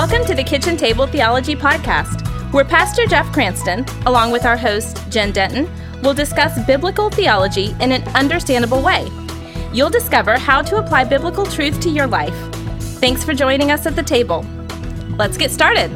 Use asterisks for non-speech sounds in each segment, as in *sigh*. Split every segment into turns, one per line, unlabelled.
Welcome to the Kitchen Table Theology Podcast, where Pastor Jeff Cranston, along with our host, Jen Denton, will discuss biblical theology in an understandable way. You'll discover how to apply biblical truth to your life. Thanks for joining us at the table. Let's get started.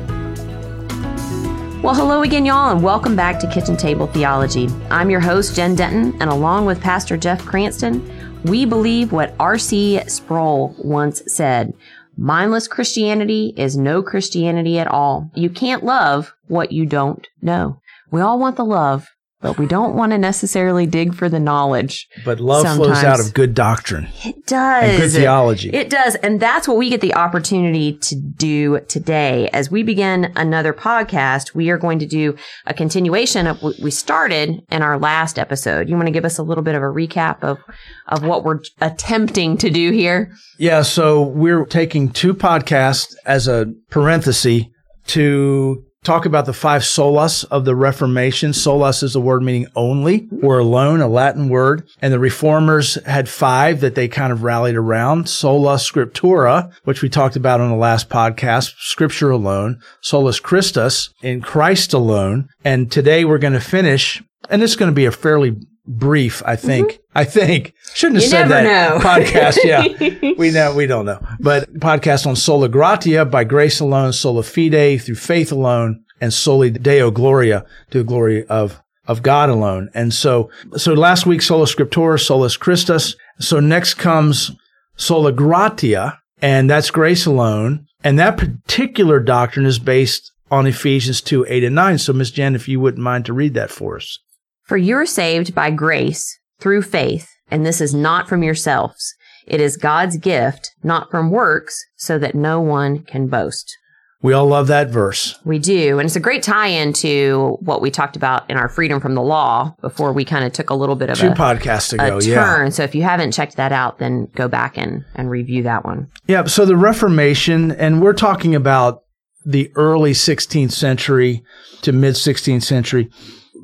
Well, hello again, y'all, and welcome back to Kitchen Table Theology. I'm your host, Jen Denton, and along with Pastor Jeff Cranston, we believe what R.C. Sproul once said mindless Christianity is no Christianity at all. You can't love what you don't know. We all want the love, but we don't want to necessarily dig for the knowledge.
But love
sometimes.
flows out of good doctrine.
It does.
And good theology.
It does. And that's what we get the opportunity to do today. As we begin another podcast, we are going to do a continuation of what we started in our last episode. You want to give us a little bit of a recap of, of what we're attempting to do here?
Yeah, so we're taking two podcasts as a parenthesis to talk about the five solas of the Reformation. Solus is a word meaning only or alone, a Latin word. And the reformers had five that they kind of rallied around. Sola scriptura, which we talked about on the last podcast, scripture alone. Solus Christus, in Christ alone. And today we're going to finish, and it's going to be a fairly brief, I think. Mm-hmm. I think shouldn't have
you
said that
know.
podcast. Yeah, *laughs* we know we don't know, but podcast on sola gratia by grace alone, sola fide through faith alone, and soli deo gloria to the glory of of God alone. And so, so last week sola scriptura, solus Christus. So next comes sola gratia, and that's grace alone. And that particular doctrine is based on Ephesians 2, 8 and 9. So Miss Jen, if you wouldn't mind to read that for us.
For you are saved by grace through faith, and this is not from yourselves. It is God's gift, not from works, so that no one can boast.
We all love that verse.
We do. And it's a great tie in to what we talked about in our freedom from the law before we kind of took a little bit of
Two
a,
podcasts ago,
a
yeah.
turn. So if you haven't checked that out, then go back and, and review that one.
Yeah. So the Reformation, and we're talking about the early 16th century to mid 16th century.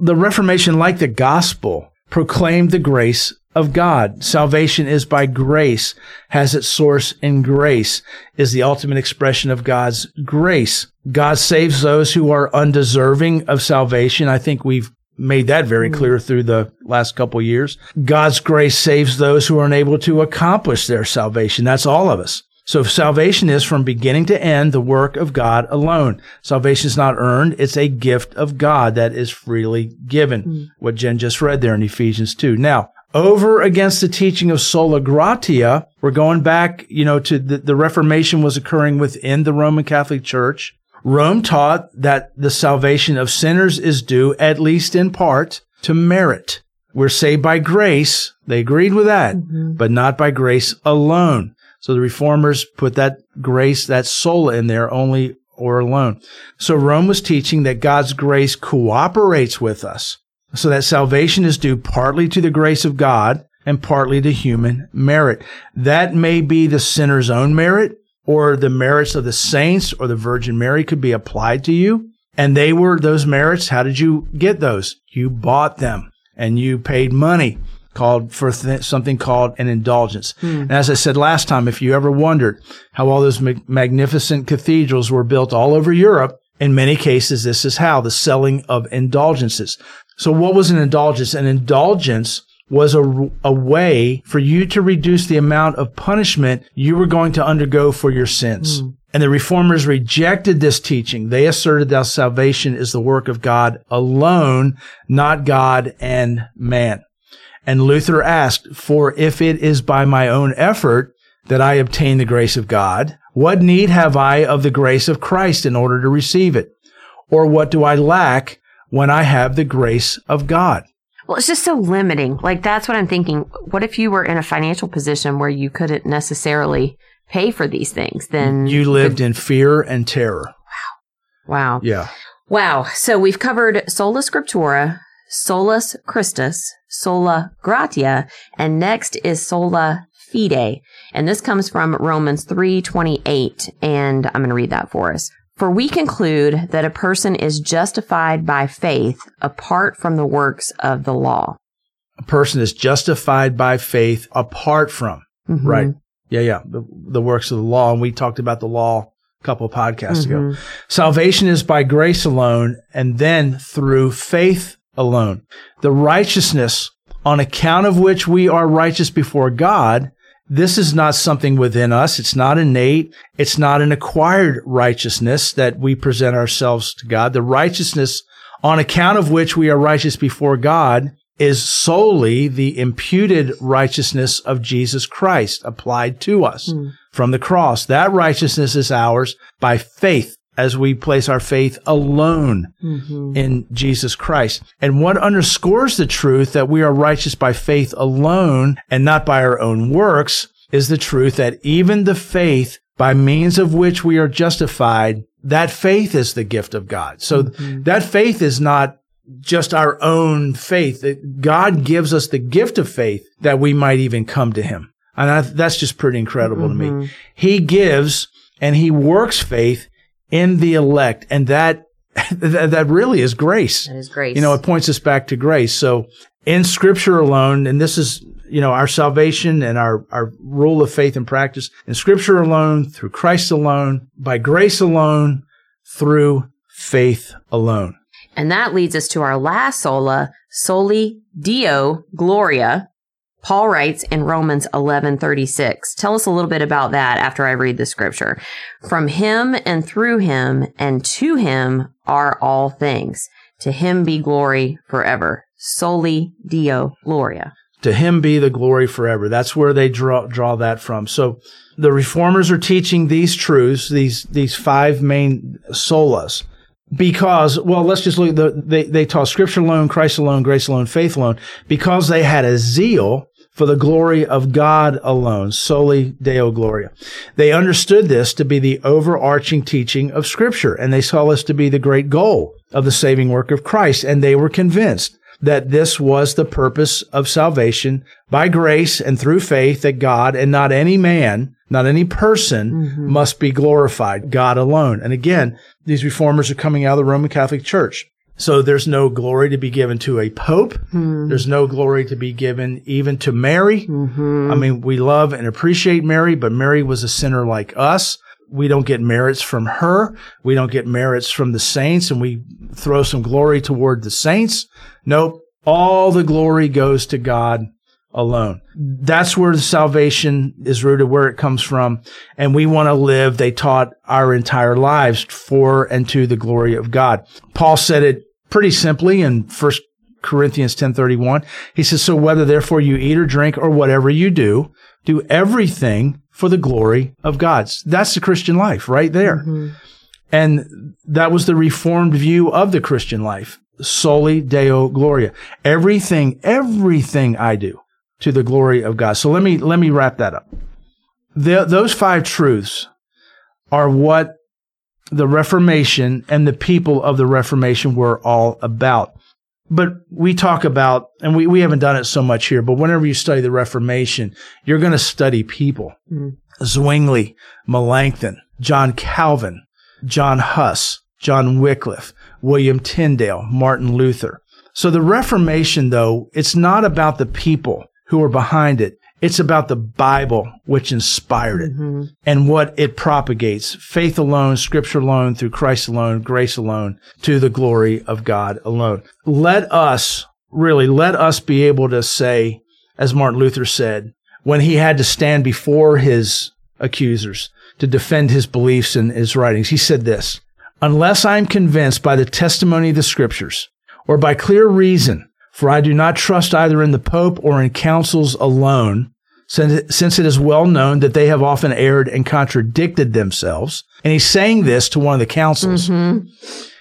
The Reformation, like the gospel, proclaimed the grace of God. Salvation is by grace, has its source in grace, is the ultimate expression of God's grace. God saves those who are undeserving of salvation. I think we've made that very mm. clear through the last couple years. God's grace saves those who are unable to accomplish their salvation. That's all of us. So salvation is from beginning to end the work of God alone. Salvation is not earned. It's a gift of God that is freely given.
Mm.
What Jen just read there in Ephesians 2. Now, over against the teaching of sola gratia, we're going back, you know, to the, the Reformation was occurring within the Roman Catholic Church. Rome taught that the salvation of sinners is due, at least in part, to merit. We're saved by grace. They agreed with that, but not by grace alone. So the reformers put that grace, that sola in there only or alone. So Rome was teaching that God's grace cooperates with us. So that salvation is due partly to the grace of God and partly to human merit. That may be the sinner's own merit or the merits of the saints or the Virgin Mary could be applied to you. And they were those merits. How did you get those? You bought them and you paid money called for th- something called an indulgence. Hmm. And as I said last time, if you ever wondered how all those mag- magnificent cathedrals were built all over Europe, in many cases, this is how the selling of indulgences. So what was an indulgence? An indulgence was a, a way for you to reduce the amount of punishment you were going to undergo for your sins. Hmm. And the reformers rejected this teaching. They asserted that salvation is the work of God alone, not God and man. And Luther asked, For if it is by my own effort that I obtain the grace of God, what need have I of the grace of Christ in order to receive it? Or what do I lack when I have the grace of God?
Well, it's just so limiting. Like that's what I'm thinking. What if you were in a financial position where you couldn't necessarily pay for these things? Then
You lived in fear and terror.
Wow. Wow.
Yeah.
Wow. So we've covered sola scriptura, solus Christus, sola gratia, and next is sola fide. And this comes from Romans 3:28, and I'm going to read that for us. For we conclude that a person is justified by faith apart from the works of the law.
A person is justified by faith apart from,
Mhm.
right? Yeah, yeah. The, the works of the law. And we talked about the law a couple of podcasts ago. Salvation is by grace alone and then through faith alone. The righteousness on account of which we are righteous before God this is not something within us. It's not innate. It's not an acquired righteousness that we present ourselves to God. The righteousness on account of which we are righteous before God is solely the imputed righteousness of Jesus Christ applied to us mm. from the cross. That righteousness is ours by faith as we place our faith alone mm-hmm. in Jesus Christ. And what underscores the truth that we are righteous by faith alone and not by our own works is the truth that even the faith by means of which we are justified, that faith is the gift of God. So mm-hmm. that faith is not just our own faith. God gives us the gift of faith that we might even come to him. And that's just pretty incredible mm-hmm. to me. Mm-hmm. He gives and he works faith in the elect. And *laughs* that, that really is grace.
That is grace.
You know, it points us back to grace. So in scripture alone, and this is, you know, our salvation and our, our rule of faith and practice in scripture alone, through Christ alone, by grace alone, through faith alone.
And that leads us to our last sola, soli deo gloria, Paul writes in Romans 11:36. Tell us a little bit about that after I read the scripture. From him and through him and to him are all things. To him be glory forever. Soli Deo Gloria.
To him be the glory forever. That's where they draw draw that from. So the reformers are teaching these truths, these these five main solas because well let's just look the they, they taught scripture alone christ alone grace alone faith alone because they had a zeal for the glory of God alone, soli Deo Gloria. They understood this to be the overarching teaching of Scripture, and they saw this to be the great goal of the saving work of Christ, and they were convinced that this was the purpose of salvation by grace and through faith that God and not any man, not any person mm-hmm. must be glorified, God alone. And again, these reformers are coming out of the Roman Catholic Church. So there's no glory to be given to a pope. Mm. There's no glory to be given even to Mary. Mm-hmm. I mean, we love and appreciate Mary, but Mary was a sinner like us. We don't get merits from her. We don't get merits from the saints and we throw some glory toward the saints. Nope. All the glory goes to God alone. That's where the salvation is rooted, where it comes from. And we want to live, they taught our entire lives for and to the glory of God. Paul said it pretty simply in First Corinthians 10:31. He says, "So whether therefore you eat or drink or whatever you do, do everything for the glory of God." That's the Christian life right there. Mm-hmm. And that was the reformed view of the Christian life. Soli Deo Gloria. Everything, everything I do to the glory of God. So let me, let me wrap that up. The, those five truths are what the Reformation and the people of the Reformation were all about. But we talk about, and we, we haven't done it so much here, but whenever you study the Reformation, you're going to study people. Mm. Zwingli, Melanchthon, John Calvin, John Huss, John Wycliffe, William Tyndale, Martin Luther. So the Reformation, though, it's not about the people who are behind it. It's about the Bible, which inspired it mm-hmm. and what it propagates. Faith alone, scripture alone, through Christ alone, grace alone, to the glory of God alone. Let us, really, let us be able to say, as Martin Luther said, when he had to stand before his accusers to defend his beliefs and his writings, he said this, unless I am convinced by the testimony of the scriptures or by clear reason for I do not trust either in the Pope or in councils alone, since it is well known that they have often erred and contradicted themselves. And he's saying this to one of the councils. Mm-hmm.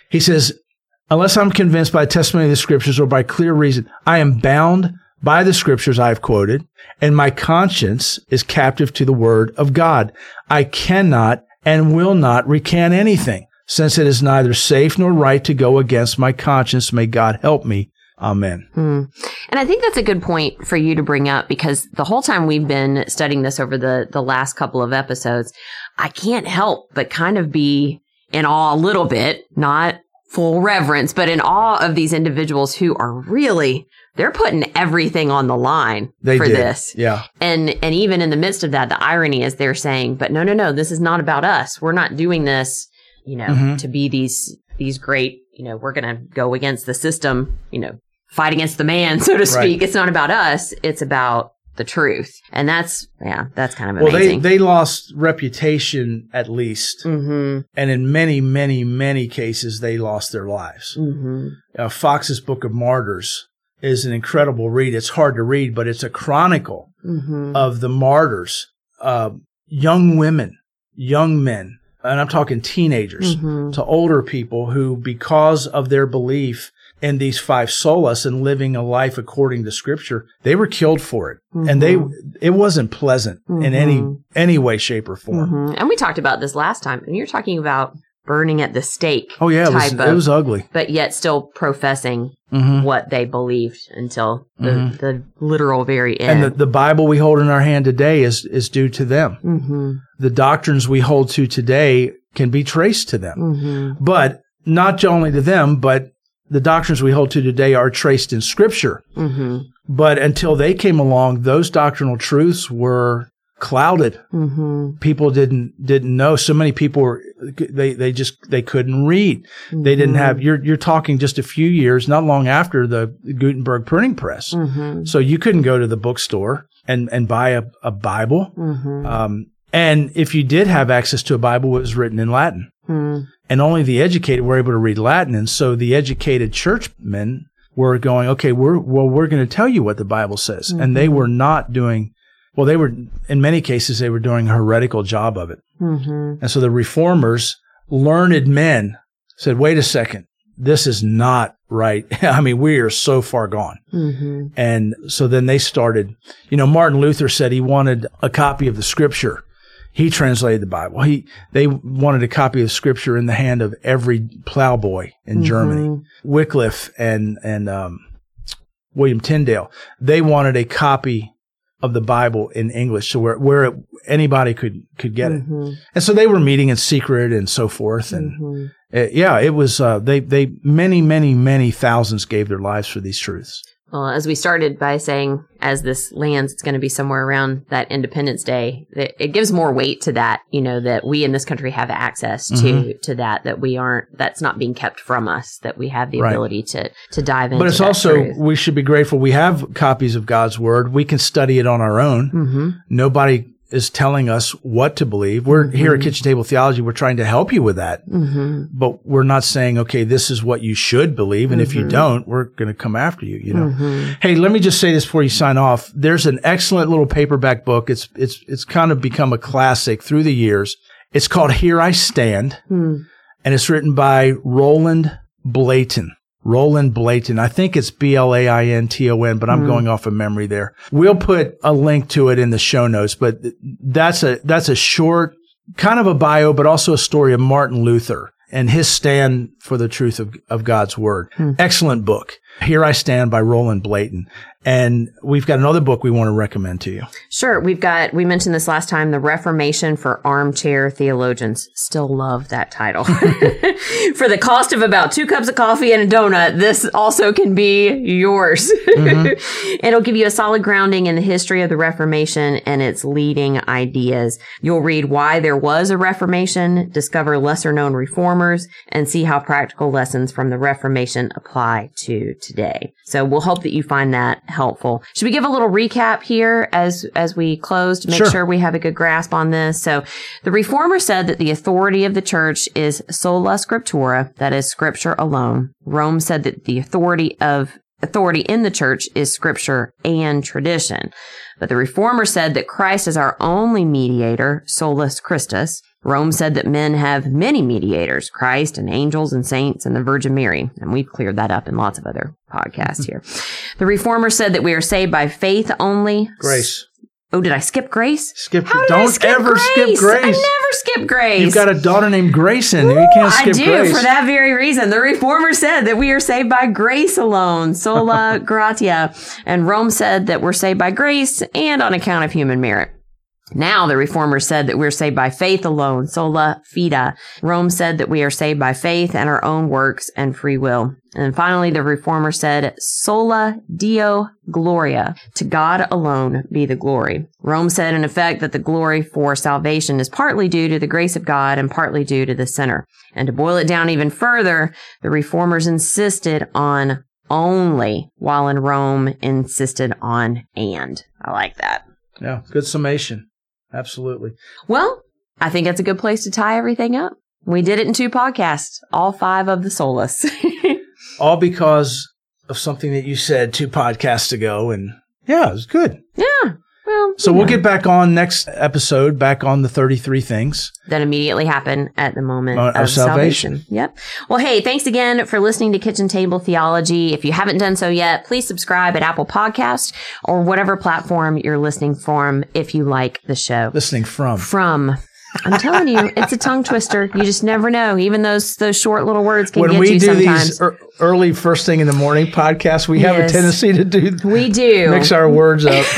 He says, unless I'm convinced by testimony of the scriptures or by clear reason, I am bound by the scriptures I have quoted, and my conscience is captive to the word of God. I cannot and will not recant anything, since it is neither safe nor right to go against my conscience. May God help me Amen. Mm.
And I think that's a good point for you to bring up because the whole time we've been studying this over the, the last couple of episodes, I can't help but kind of be in awe a little bit, not full reverence, but in awe of these individuals who are really they're putting everything on the line
They
for
did.
this.
Yeah.
And and even in the midst of that, the irony is they're saying, but no, no, no, this is not about us. We're not doing this, you know,
Mhm.
to be these these great, you know, we're gonna go against the system, you know, fight against the man, *laughs* so to speak. It's not about us, it's about the truth. And that's yeah, that's kind of
Well, they,
amazing.
they lost reputation at least.
mm-hmm.
And in many, many, many cases, they lost their lives.
Mm-hmm.
Uh, Fox's Book of Martyrs is an incredible read. It's hard to read, but it's a chronicle
Mm-hmm.
of the martyrs, uh, young women, young men, and I'm talking teenagers
Mhm.
to older people who, because of their belief in these five solas and living a life according to scripture, they were killed for it. And they, it wasn't pleasant in any,
Mhm.
any way, shape or form.
Mhm. And we talked about this last time, and you're talking about burning at the stake.
Oh yeah, it was,
of,
it was ugly.
but yet still professing
hmm
what they believed until the, the literal very
And
end.
the, the Bible we hold in our hand today is, is due to them.
mm-hmm.
The doctrines we hold to today can be traced to them.
Mm-hmm.
but not only to them, but the doctrines we hold to today are traced in scripture.
Mm-hmm.
But until they came along, those doctrinal truths were clouded.
Mm-hmm.
People didn't, didn't know. So many people were, they, they just, they couldn't read. They didn't have, you're, you're talking just a few years, not long after the Gutenberg printing press.
Mm-hmm.
So you couldn't go to the bookstore and, and buy a, a Bible.
Mm-hmm.
Um, and if you did have access to a Bible, it was written in Latin
Mm-hmm.
and only the educated were able to read Latin. And so the educated churchmen were going, okay, we're, well, we're going to tell you what the Bible says. And they were not doing, well, they were, in many cases, they were doing a heretical job of it.
Mm-hmm.
And so the reformers, learned men said, wait a second, this is not right. *laughs* I mean, we are so far gone.
Mm-hmm.
And so then they started, you know, Martin Luther said he wanted a copy of the scripture. He translated the Bible. He, they wanted a copy of scripture in the hand of every plowboy in Germany. Wycliffe and, and, um, William Tyndale, they wanted a copy of the Bible in English so where, where it, anybody could, could get it.
Mm-hmm.
And so they were meeting in secret and so forth. And
Mm-hmm.
uh, yeah, it was, uh, they, they, many, many, many thousands gave their lives for these truths.
Well, as we started by saying, as this lands, it's going to be somewhere around that Independence Day. That it gives more weight to that, you know, that we in this country have access to
Mhm.
to that. That we aren't. That's not being kept from us. That we have the
Right.
ability to to dive into.
But it's also,
truth.
we should be grateful we have copies of God's word. We can study it on our own.
Mhm.
Nobody is telling us what to believe. We're here at Kitchen Table Theology. We're trying to help you with that,
Mhm.
but we're not saying, okay, this is what you should believe. And if you don't, we're going to come after you, you know?
Mhm.
Hey, let me just say this before you sign off. There's an excellent little paperback book. It's, it's, it's kind of become a classic through the years. It's called Here I Stand
Hmm.
and it's written by Roland Blayton. Roland Blayton. I think it's B-L-A-I-N-T-O-N, but I'm hmm. going off of memory there. We'll put a link to it in the show notes, but that's a, that's a short, kind of a bio, but also a story of Martin Luther and his stand for the truth of, of God's word. Hmm. Excellent book. Here I Stand by Roland Blayton. And we've got another book we want to recommend to you.
Sure. We've got, we mentioned this last time, The Reformation for Armchair Theologians. Still love that title. *laughs* for the cost of about two cups of coffee and a donut, this also can be yours. Mm-hmm. *laughs* It'll give you a solid grounding in the history of the Reformation and its leading ideas. You'll read why there was a Reformation, discover lesser known reformers, and see how practical lessons from the Reformation apply to today. So we'll hope that you find that helpful. Should we give a little recap here as as we close to make
Sure.
sure we have a good grasp on this? So the reformer said that the authority of the church is sola scriptura, that is scripture alone. Rome said that the authority of authority in the church is scripture and tradition. But the reformer said that Christ is our only mediator, solus Christus. Rome said that men have many mediators, Christ and angels and saints and the Virgin Mary. And we've cleared that up in lots of other podcasts here. *laughs* The reformer said that we are saved by faith only.
Grace.
Oh, did I skip grace?
Skip,
How did
don't
skip
ever skip
grace?
grace.
I never skip grace.
You've got a daughter named Grayson. You can't skip
I do
grace.
for that very reason. The reformer said that we are saved by grace alone, sola *laughs* gratia, and Rome said that we're saved by grace and on account of human merit. Now the reformers said that we're saved by faith alone, sola fide. Rome said that we are saved by faith and our own works and free will. And finally, the reformer said, sola deo gloria, to God alone be the glory. Rome said in effect that the glory for salvation is partly due to the grace of God and partly due to the sinner. And to boil it down even further, the reformers insisted on only, while in Rome insisted on and. I like that.
Yeah, good summation. Absolutely.
Well, I think that's a good place to tie everything up. We did it in two podcasts, all five of the solas. *laughs*
All because of something that you said two podcasts ago. And yeah, it was good.
yeah.
So we'll get back on next episode, back on the 33 things.
that immediately happen at the moment
Uh,
of,
of
salvation.
salvation.
Yep. Well, hey, thanks again for listening to Kitchen Table Theology. If you haven't done so yet, please subscribe at Apple Podcast or whatever platform you're listening from if you like the show.
Listening from.
From. I'm telling you, it's a tongue twister. You just never know. Even those those short little words can
When
get
we
you
do
sometimes.
these ear- early first thing in the morning podcasts, we have a tendency to do
we do.
mix our words up. *laughs*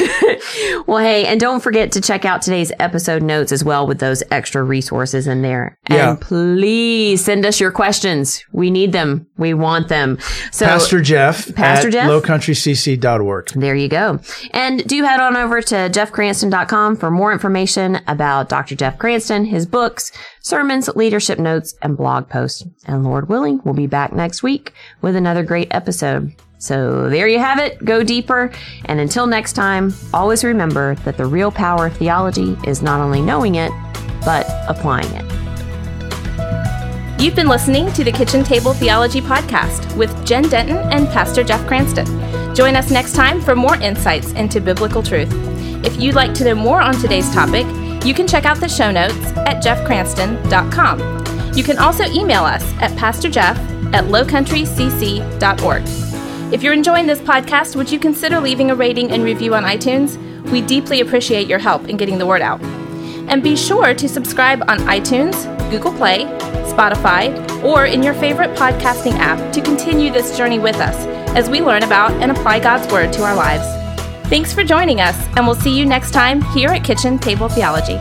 Well, hey, and don't forget to check out today's episode notes as well with those extra resources in there.
Yeah.
And please send us your questions. We need them. We want them. So
Pastor Jeff
Pastor
at
Jeff?
lowcountrycc.org.
there you go. And do head on over to jeffcranston.com for more information about Dr. Jeff Cranston, his books, sermons, leadership notes, and blog posts. And Lord willing, we'll be back next week with another great episode. So there you have it. Go deeper. And until next time, always remember that the real power of theology is not only knowing it, but applying it.
You've been listening to the Kitchen Table Theology Podcast with Jen Denton and Pastor Jeff Cranston. Join us next time for more insights into biblical truth. If you'd like to know more on today's topic, you can check out the show notes at jeffcranston.com. You can also email us at pastorjeff at lowcountrycc.org. If you're enjoying this podcast, would you consider leaving a rating and review on iTunes? We deeply appreciate your help in getting the word out. And be sure to subscribe on iTunes, Google Play, Spotify, or in your favorite podcasting app to continue this journey with us as we learn about and apply God's Word to our lives. Thanks for joining us, and we'll see you next time here at Kitchen Table Theology.